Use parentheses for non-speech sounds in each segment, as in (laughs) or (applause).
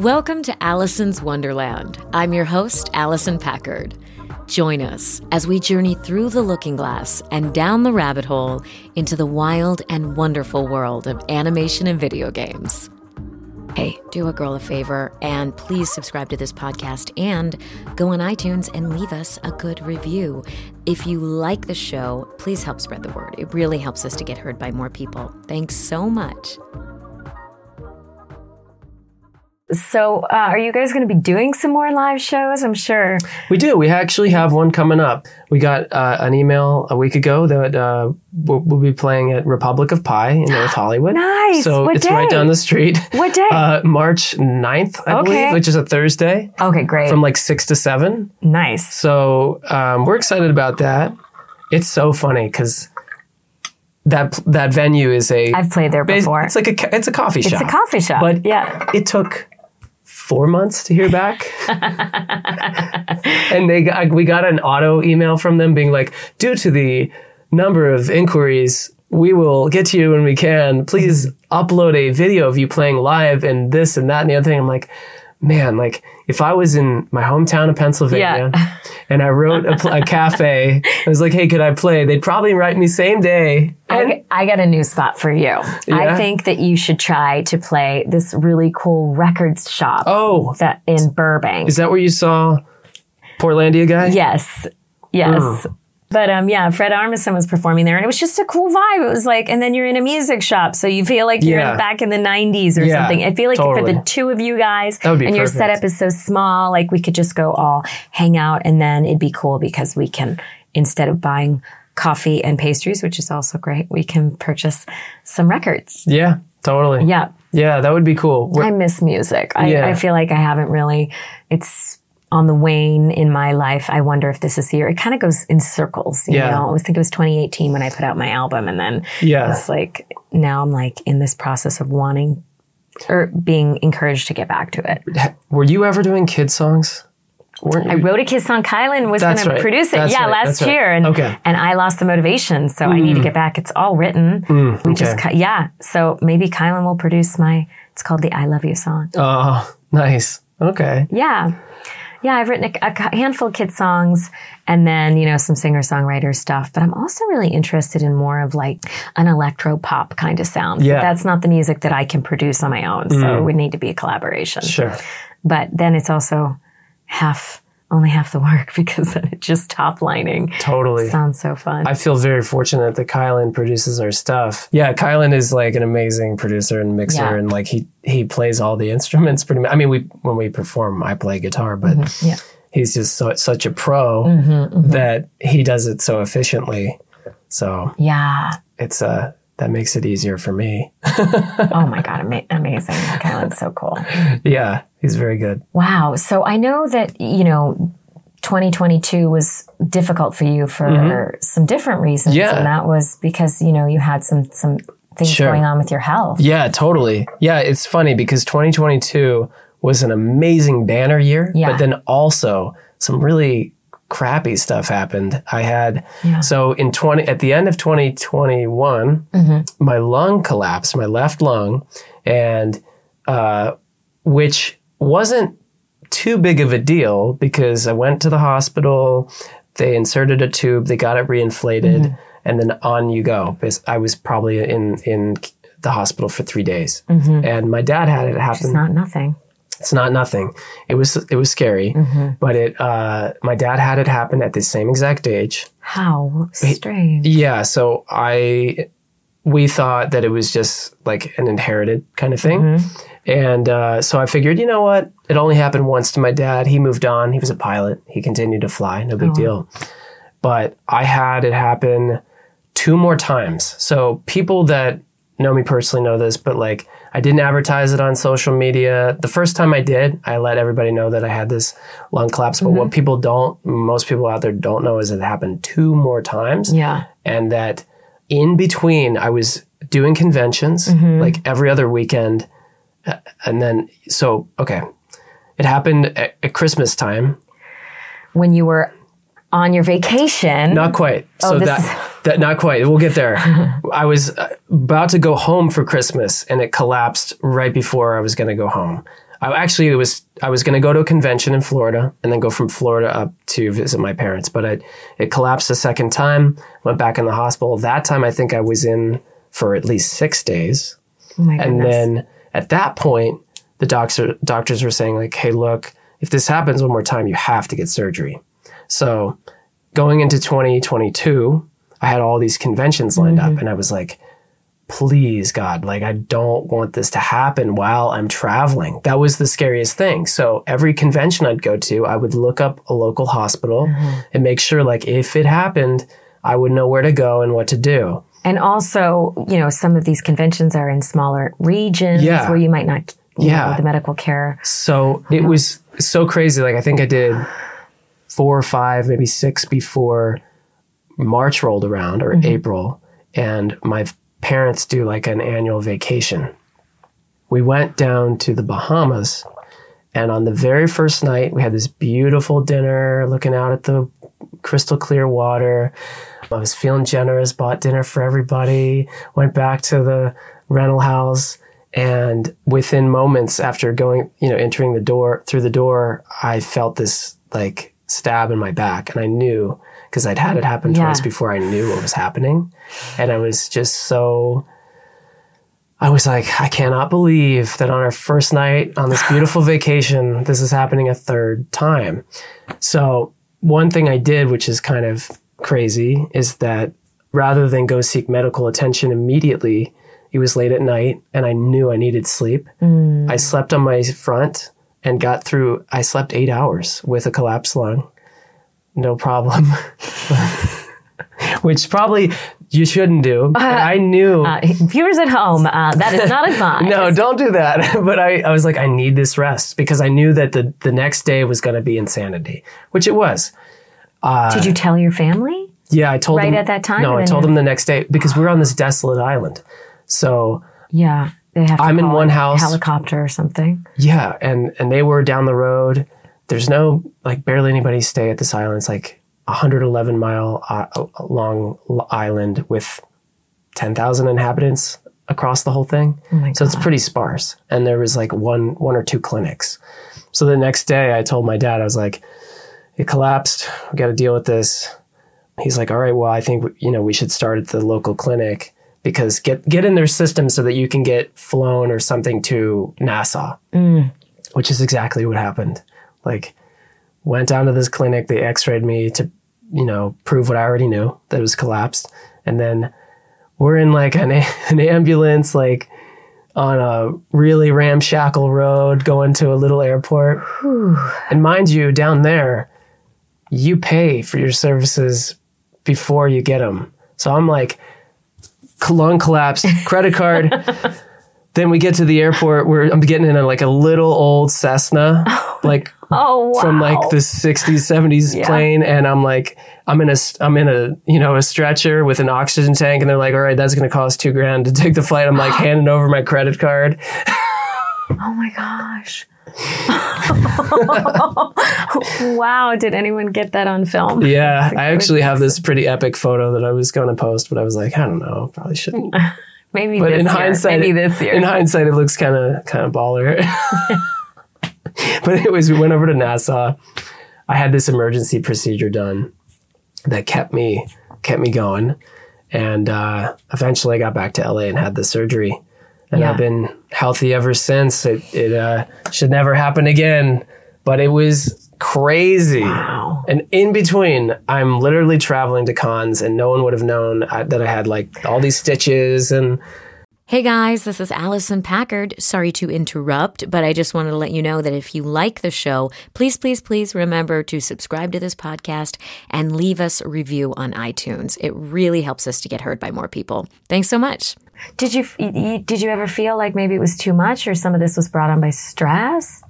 Welcome to Allison's Wonderland. I'm your host, Allison Packard. Join us as we journey through the looking glass and down the rabbit hole into the wild and wonderful world of animation and video games. Hey, do a girl a favor and please subscribe to this podcast and go on iTunes and leave us a good review. If you like the show, please help spread the word. It really helps us to get heard by more people. Thanks so much. So, uh, are you guys going to be doing some more live shows? I'm sure. We do. We actually have one coming up. We got uh, an email a week ago that uh, we'll, we'll, be playing at Republic of Pie in North (gasps) Hollywood. nice. So what it's day? right down the street. What day? (laughs) Uh, March 9th, I Okay. believe, which is a Thursday okay, great. from like 6 to 7. nice. So um, we're excited about that. It's so funny because that that venue is a I've played there before. It's like a it's a coffee shop. It's a coffee shop. But yeah. it took four months to hear back. (laughs) and they got, we got an auto email from them being like, due to the number of inquiries, we will get to you when we can. Please mm-hmm. upload a video of you playing live and this and that and the other thing. I'm like, man, like if I was in my hometown of Pennsylvania (laughs) and I wrote a, pl- a cafe, I was like, hey, could I play? They'd probably write me same day. I, I got a new spot for you. I think that you should try to play this really cool records shop Oh, that in Burbank. is that where you saw Portlandia guy? Yes. Yes. Mm. But um, yeah, Fred Armisen was performing there, and it was just a cool vibe. It was like, and then you're in a music shop, so you feel like you're Yeah. back in the '90s or Yeah, something. I feel like for the two of you guys, That would be and your setup is so small, like we could just go all hang out, and then it'd be cool because we can instead of buying coffee and pastries, which is also great, we can purchase some records. Yeah, totally. Yeah, Yeah, that would be cool. We're- I miss music. I, Yeah. I feel like I haven't really. It's on the wane in my life. I wonder if this is the year. It kind of goes in circles. You Yeah. know, I always think it was 2018 when I put out my album, and then Yeah. it's like now I'm like in this process of wanting or being encouraged to get back to it. Were you ever doing kid songs? I wrote a kiss on Kylan was going That's to produce it. That's yeah, right. last That's right. year, and Okay. and I lost the motivation, so I need to mm. get back. It's all written. Mm, we just okay. cut yeah. So maybe Kylan will produce my. It's called the I Love You song. Oh, nice. Okay. Yeah. Yeah, I've written a, a handful of kid songs and then, you know, some singer songwriter stuff. But I'm also really interested in more of like an electro pop kind of sound. Yeah. But that's not the music that I can produce on my own. So mm. it would need to be a collaboration. Sure. But then it's also half, only half the work (laughs) because then it's just top lining. Totally. Sounds so fun. I feel very fortunate that Kylan produces our stuff. Yeah, Kylan is like an amazing producer and mixer, Yeah. and like he he plays all the instruments pretty much. I mean, we when we perform, I play guitar, but yeah. he's just so, such a pro Mm-hmm, that he does it so efficiently. So Yeah. it's uh that makes it easier for me. (laughs) Oh my God. Ama- amazing. Kylan's so cool. yeah, he's very good. Wow. So I know that, you know, 2022 was difficult for you for some different reasons. Mm-hmm. Yeah. And that was because, you know, you had some, some things Sure. going on with your health. Yeah, totally. Yeah, it's funny because 2022 was an amazing banner year, Yeah. but then also some really crappy stuff happened. I had so in 20 at the end of 2021, Mm-hmm. my lung collapsed, my left lung, and uh, which wasn't too big of a deal because I went to the hospital, they inserted a tube, they got it reinflated, Mm-hmm. and then on you go. I was probably in in the hospital for three days, Mm-hmm. and my dad had it happen. It's not nothing. It's not nothing. It was it was scary, Mm-hmm. but it. Uh, my dad had it happen at the same exact age. How strange. Yeah, so I we thought that it was just like an inherited kind of thing. And uh, so I figured, you know what? It only happened once to my dad. He moved on. He was a pilot. He continued to fly. No big deal. But I had it happen two more times. So people that know me personally know this, but like I didn't advertise it on social media. The first time I did, I let everybody know that I had this lung collapse. But what people don't, most people out there don't know is it happened two more times Yeah. and that in between I was doing conventions like every other weekend. Uh, And then, so, okay, it happened at, at Christmas time. When you were on your vacation. Not quite. so Oh, this that, is- (laughs) that, not quite. We'll get there. (laughs) I was uh, about to go home for Christmas and it collapsed right before I was going to go home. I actually it was I was going to go to a convention in Florida and then go from Florida up to visit my parents, but it it collapsed a second time. Went back in the hospital. That time I think I was in for at least six days, Oh and then at that point the doctor doctors were saying like, "Hey, look, if this happens one more time, you have to get surgery." So going into 2022, I had all these conventions lined Mm-hmm. up, and I was like please God, like I don't want this to happen while I'm traveling. That was the scariest thing. So every convention I'd go to, I would look up a local hospital and make sure like if it happened, I would know where to go and what to do. And also, you know, some of these conventions are in smaller regions Yeah. where you might not Yeah. the medical care. So it was so crazy. Like I think I did four or five, maybe six before March rolled around or mm-hmm. April, and my parents do like an annual vacation. We went down to the Bahamas, and on the very first night, we had this beautiful dinner looking out at the crystal clear water. I was feeling generous, bought dinner for everybody, went back to the rental house. And within moments after going, you know, entering the door through the door, I felt this like stab in my back. And I knew because I'd had it happen Yeah. twice before I knew what was happening. And I was just so, I was like, I cannot believe that on our first night on this (laughs) beautiful vacation, this is happening a third time. So, one thing I did, which is kind of crazy, is that rather than go seek medical attention immediately, it was late at night and I knew I needed sleep. Mm. I slept on my front and got through, I slept eight hours with a collapsed lung. No problem. (laughs) which probably you shouldn't do. But I knew. Uh, viewers at home, uh, that is not (laughs) advised. No, don't do that. (laughs) But I, I was like, I need this rest because I knew that the, the next day was going to be insanity, which it was. Did you tell your family? Yeah, I told Right them at that time, No, I told them the next day because we were on this desolate island. So Yeah, they have. To I'm in one a house. helicopter or something. yeah, and and they were down the road. There's no like barely anybody stay at this island. It's like a 111 mile uh, long island with 10,000 inhabitants across the whole thing. Oh so it's pretty sparse. And there was like one one or two clinics. So the next day, I told my dad, I was like, "It collapsed. We got to deal with this." He's like, "All right, well, I think you know we should start at the local clinic because get get in their system so that you can get flown or something to Nassau." Which is exactly what happened. Like, went down to this clinic. They X-rayed me to, you know, prove what I already knew that it was collapsed, and then we're in like an (laughs) an ambulance, like on a really ramshackle road going to a little airport. And mind you, down there, you pay for your services before you get them. So I'm like, lung collapse, credit card. (laughs) then we get to the airport where I'm getting in a, like a little old Cessna, (laughs) oh, like Oh wow! from like the 60s 70s Yeah. plane and i'm like i'm in a i'm in a you know a stretcher with an oxygen tank and they're like all right that's going to cost two grand to take the flight i'm like (gasps) handing over my credit card oh my gosh! (laughs) wow! Did anyone get that on film? yeah (laughs) i actually have this pretty epic photo that i was going to post but i was like i don't know probably shouldn't Maybe but this in year. hindsight Maybe this year. in hindsight it looks kind of kind of baller (laughs) but anyways we went over to nassau i had this emergency procedure done that kept me kept me going and uh, eventually i got back to la and had the surgery and Yeah. i've been healthy ever since it, it uh, should never happen again but it was crazy Wow. and in between i'm literally traveling to cons and no one would have known uh, that i had like all these stitches and Hey guys, this is Allison Packard. Sorry to interrupt, but I just wanted to let you know that if you like the show, please, please, please remember to subscribe to this podcast and leave us a review on iTunes. It really helps us to get heard by more people. Thanks so much. Did you, you did you ever feel like maybe it was too much, or some of this was brought on by stress?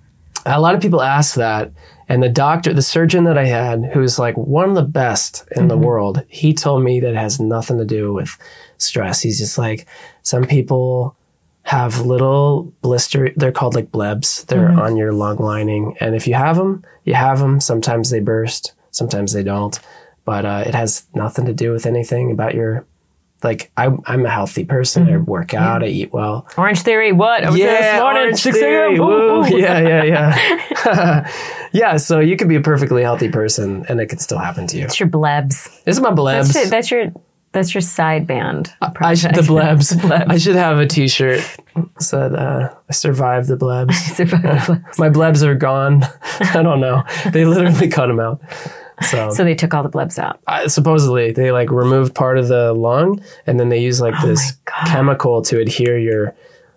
a lot of people ask that and the doctor the surgeon that i had who's like one of the best in the world he told me that it has nothing to do with stress. He's just like some people have little blister they're called like blebs. They're on your lung lining. And if you have them you have them sometimes they burst sometimes they don't. But uh, it has nothing to do with anything about your like I, I'm a healthy person. I work out. I eat well. Orange Theory, what? I was there this morning, Orange 6 Theory, a.m. woo. Ooh. (laughs) Yeah, yeah, yeah. (laughs) (laughs) yeah. So you could be a perfectly healthy person, and it could still happen to you. That's your blebs. This is my blebs. That's, that's your that's your side band I should, the blebs. Blebs. I should have a T-shirt said uh, "I survived the blebs." Survive the blebs. My blebs are gone. I don't know. They literally cut them out. So, (laughs) So they took all the blebs out. Supposedly they like removed part of the lung, and then they use like this Oh God. chemical to adhere your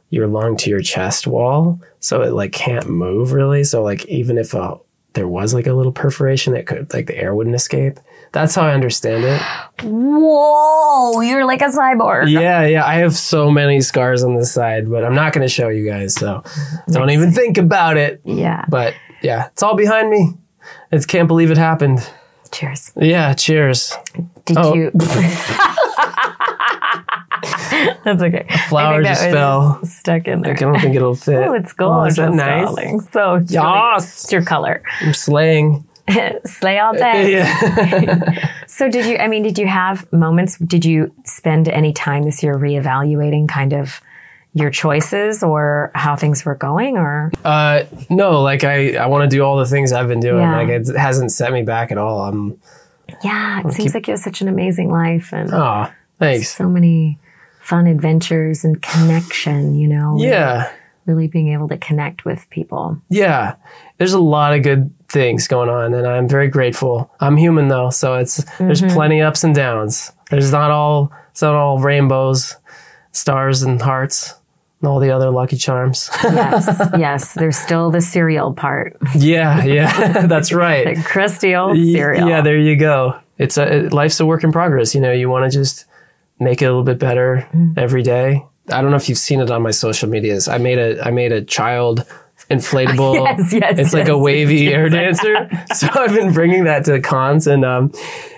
your lung to your chest wall, so it like can't move really. So like even if uh there was like a little perforation, it could like the air wouldn't escape. That's how I understand it. Whoa, you're like a cyborg. Yeah, yeah. I have so many scars on this side, but I'm not going to show you guys. So don't even think about it. Yeah. But yeah, it's all behind me. I can't believe it happened. Cheers. Yeah, cheers. Did Oh. you? (laughs) That's okay. flower think that just fell. Stuck in there. I don't think it'll fit. Oh, it's Oh, is that nice? darling. So it's, really- Yes. it's your color. I'm slaying. (laughs) Slay all day. (laughs) Yeah. So did you? I mean, did you have moments? Did you spend any time this year reevaluating kind of your choices or how things were going? Or uh, no, like I, I want to do all the things I've been doing. Yeah. Like it hasn't set me back at all. I'm. yeah, it seems like you have such an amazing life and Oh, thanks. so many fun adventures and connection. You know, Yeah. really being able to connect with people. Yeah, there's a lot of good things going on, and I'm very grateful. I'm human though, so it's there's Mm-hmm. plenty ups and downs. There's not all it's not all rainbows, stars, and hearts, all the other lucky charms. (laughs) Yes, yes. There's still the cereal part, yeah, yeah, (laughs) that's right. the crusty old cereal. Yeah, there you go. It's a it, life's a work in progress. You know, you want to just make it a little bit better Mm. every day. I don't know if you've seen it on my social medias. I made a I made a child inflatable. (laughs) Yes, yes, It's like a wavy yes. air dancer. (laughs) so I've been bringing that to the cons, and um,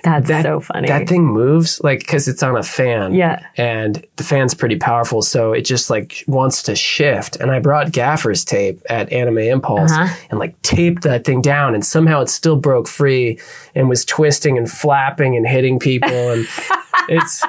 That's that so funny. that thing moves like because it's on a fan. Yeah. and the fan's pretty powerful, so it just like wants to shift. And I brought gaffer's tape at Anime Impulse Uh-huh. and like taped that thing down, and somehow it still broke free and was twisting and flapping and hitting people, and (laughs) it's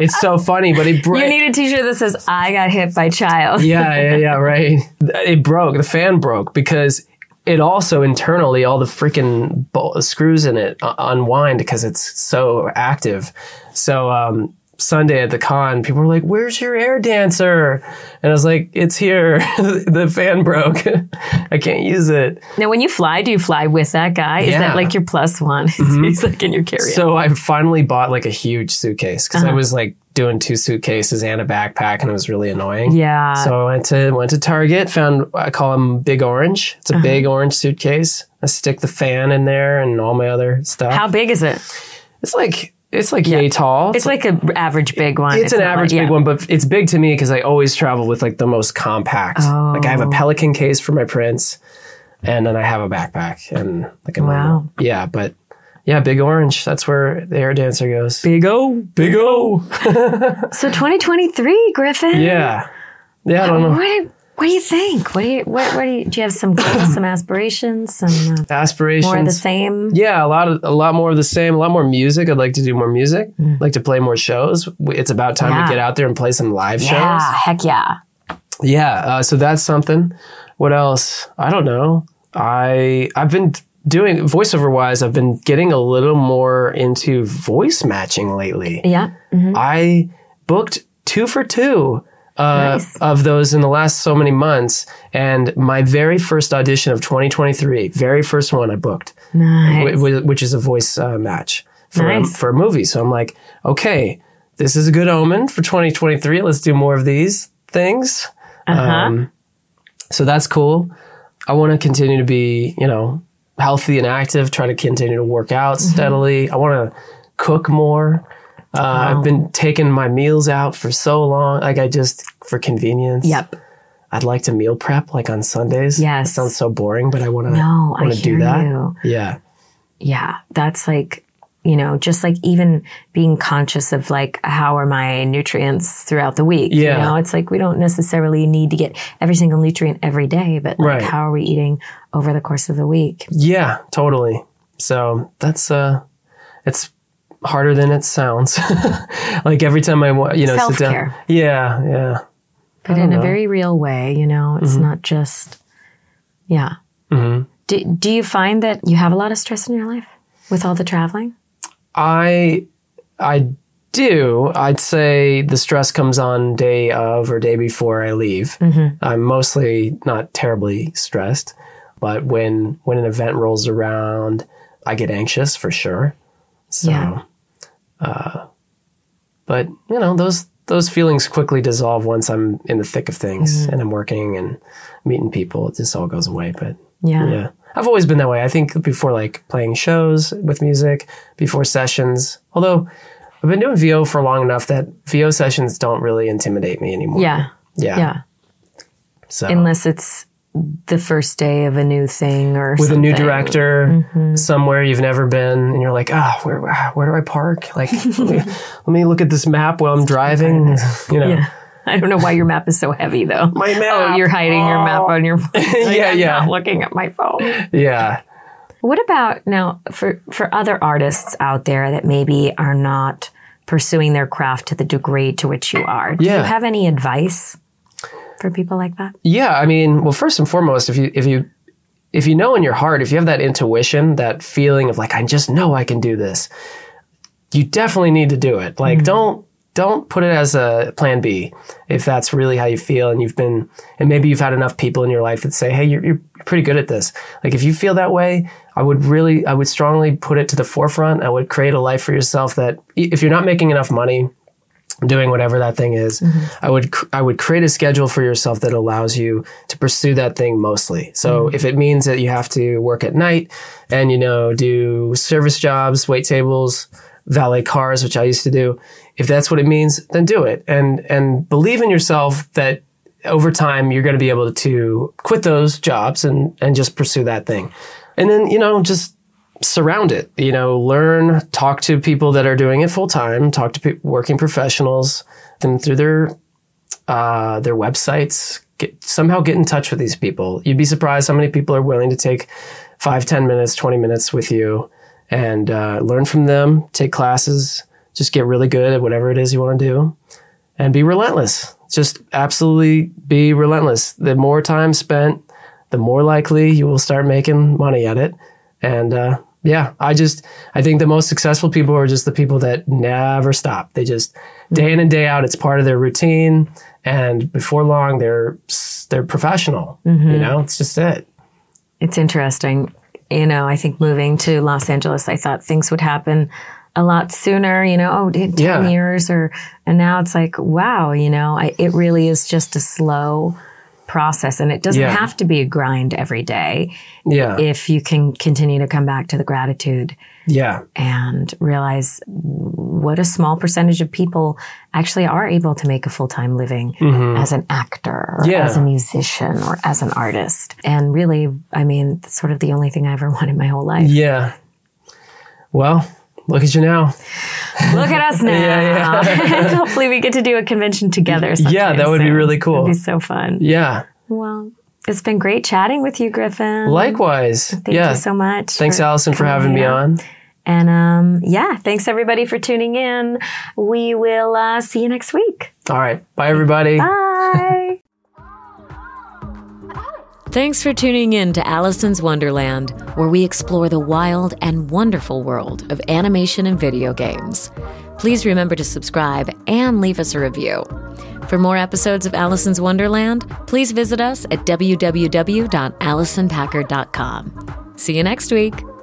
it's so funny. But it broke. (laughs) you need a T-shirt that says "I got hit by child." yeah, yeah, yeah, right. It broke. The fan broke because it also internally all the freaking screws in it uh, unwind because it's so active. So um, Sunday at the con, people were like, "Where's your air dancer?" And I was like, "It's here. (laughs) the fan broke. (laughs) I can't use it." Now, when you fly, do you fly with that guy? Is that like your plus one? (laughs) He's like in your carry So I finally bought like a huge suitcase because Uh-huh. I was like doing two suitcases and a backpack, and it was really annoying. Yeah. So I went to went to Target, found I call them Big Orange. It's a Uh-huh. big orange suitcase. I stick the fan in there and all my other stuff. How big is it? it's like it's like yay tall. It's like an average big one. it's an average like- big yeah. one, but it's big to me because I always travel with like the most compact. Like I have Oh. a Pelican case for my prints, and then I have a backpack and like a Wow. yeah, but yeah, Big Orange. That's where the air dancer goes. Big O. Big O. (laughs) So 2023, Griffin. Yeah, yeah. I don't know. What what do you think? What do you what, what do you do? You have some goals, some (coughs) aspirations, some uh, Aspirations. more of the same? Yeah, a lot of a lot more of the same. A lot more music. I'd like to do more music. like to play more shows. It's about time Mm. Yeah. to get out there and play some live shows. Yeah, heck yeah. Yeah. Uh, so that's something. What else? I don't know. I I've been doing voiceover wise. I've been getting a little more into voice matching lately. Yeah. mhm. I booked two for two. Uh, Nice. Of those in the last so many months, and my very first audition of 2023, very first one I booked Nice. wh- which is a voice uh, match for Nice. a, for a movie. So I'm like, okay, this is a good omen for 2023. Let's do more of these things. Uh-huh. Um, so that's cool. I want to continue to be, you know, healthy and active. Try to continue to work out Mm-hmm. steadily. I want to cook more. Uh, I've been taking my meals out for so long. Like I just for convenience. Yep. I'd like to meal prep like on Sundays. Yes. It sounds so boring, but I want to. No, I want to do that. you. Yeah. Yeah, that's like, you know, just like even being conscious of like how are my nutrients throughout the week. Yeah. You know, it's like we don't necessarily need to get every single nutrient every day, but like Right. how are we eating over the course of the week? Yeah, totally. So that's uh it's harder than it sounds. (laughs) like every time I wa- you know sit down. Yeah, yeah. but in a very real way, you know, it's mm-hmm. not just, yeah. Mm-hmm. Do, do you find that you have a lot of stress in your life with all the traveling? I I do. I'd say the stress comes on day of or day before I leave. Mm-hmm. I'm mostly not terribly stressed, but when when an event rolls around, I get anxious for sure. So, Yeah. Uh, but you know those those feelings quickly dissolve once I'm in the thick of things and I'm working and meeting people. It just all goes away. But Yeah. yeah. I've always been that way. I think before like playing shows with music, before sessions. Although I've been doing VO for long enough that VO sessions don't really intimidate me anymore. Yeah. Yeah. Yeah. So Unless it's the first day of a new thing or with a new something. director somewhere you've never been and you're like, ah, where where do I park? Like (laughs) let, me, let me look at this map while I'm driving. (laughs) You know. Yeah. I don't know why your map is so heavy though. My (laughs) map Oh, you're hiding your map on your phone. Like, Yeah, I'm yeah. Looking at my phone. Yeah. What about now for for other artists out there that maybe are not pursuing their craft to the degree to which you are? Do Yeah. you have any advice for people like that? Yeah, I mean, well, first and foremost, if you if you if you know in your heart, if you have that intuition, that feeling of like, I just know I can do this, you definitely need to do it. Like, mm-hmm. don't don't put it as a plan B if that's really how you feel and you've been and maybe you've had enough people in your life that say, hey, you're you're pretty good at this. Like, if you feel that way, I would really, I would strongly put it to the forefront. I would create a life for yourself that if you're not making enough money doing whatever that thing is mm-hmm. i would cr- i would create a schedule for yourself that allows you to pursue that thing mostly. So mm-hmm. if it means that you have to work at night and you know do service jobs wait tables valet cars which i used to do if that's what it means then do it. And and believe in yourself that over time you're going to be able to quit those jobs and and just pursue that thing. And then you know just surround it. You know, learn, talk to people that are doing it full time, talk to pe- working professionals, them through their uh, their websites. Get somehow get in touch with these people. You'd be surprised how many people are willing to take five, ten minutes, twenty minutes with you, and uh, learn from them. Take classes. Just get really good at whatever it is you want to do, and be relentless. Just absolutely be relentless. The more time spent, the more likely you will start making money at it. And uh, yeah, I just I think the most successful people are just the people that never stop. They just mm-hmm. day in and day out, it's part of their routine, and before long, they're they're professional. Mm-hmm. You know, it's just it. It's interesting. You know, I think moving to Los Angeles, I thought things would happen a lot sooner, you know, oh, in 10 Yeah. years or, and now it's like, wow, you know, I, it really is just a slow process and it doesn't Yeah. have to be a grind every day Yeah, if you can continue to come back to the gratitude yeah, and realize what a small percentage of people actually are able to make a full-time living as an actor or Mm-hmm. Yeah. as a musician or as an artist. And really, I mean, sort of the only thing I ever (laughs) wanted in my whole life. yeah. Well, look at you now. Look at us (laughs) now. Yeah, And (laughs) Hopefully we get to do a convention together. Yeah, that would be really cool. It'd be so fun. Yeah, Well, it's been great chatting with you, Griffin. likewise. Thank yeah. you so much. Thanks, for Allison, for having me on. And um, yeah, thanks everybody for tuning in. We will uh, see you next week. All right, bye, everybody. Bye. Thanks for tuning in to Allison's Wonderland, where we explore the wild and wonderful world of animation and video games. Please remember to subscribe and leave us a review. For more episodes of Allison's Wonderland, please visit us at www.allisonpackard.com. See you next week.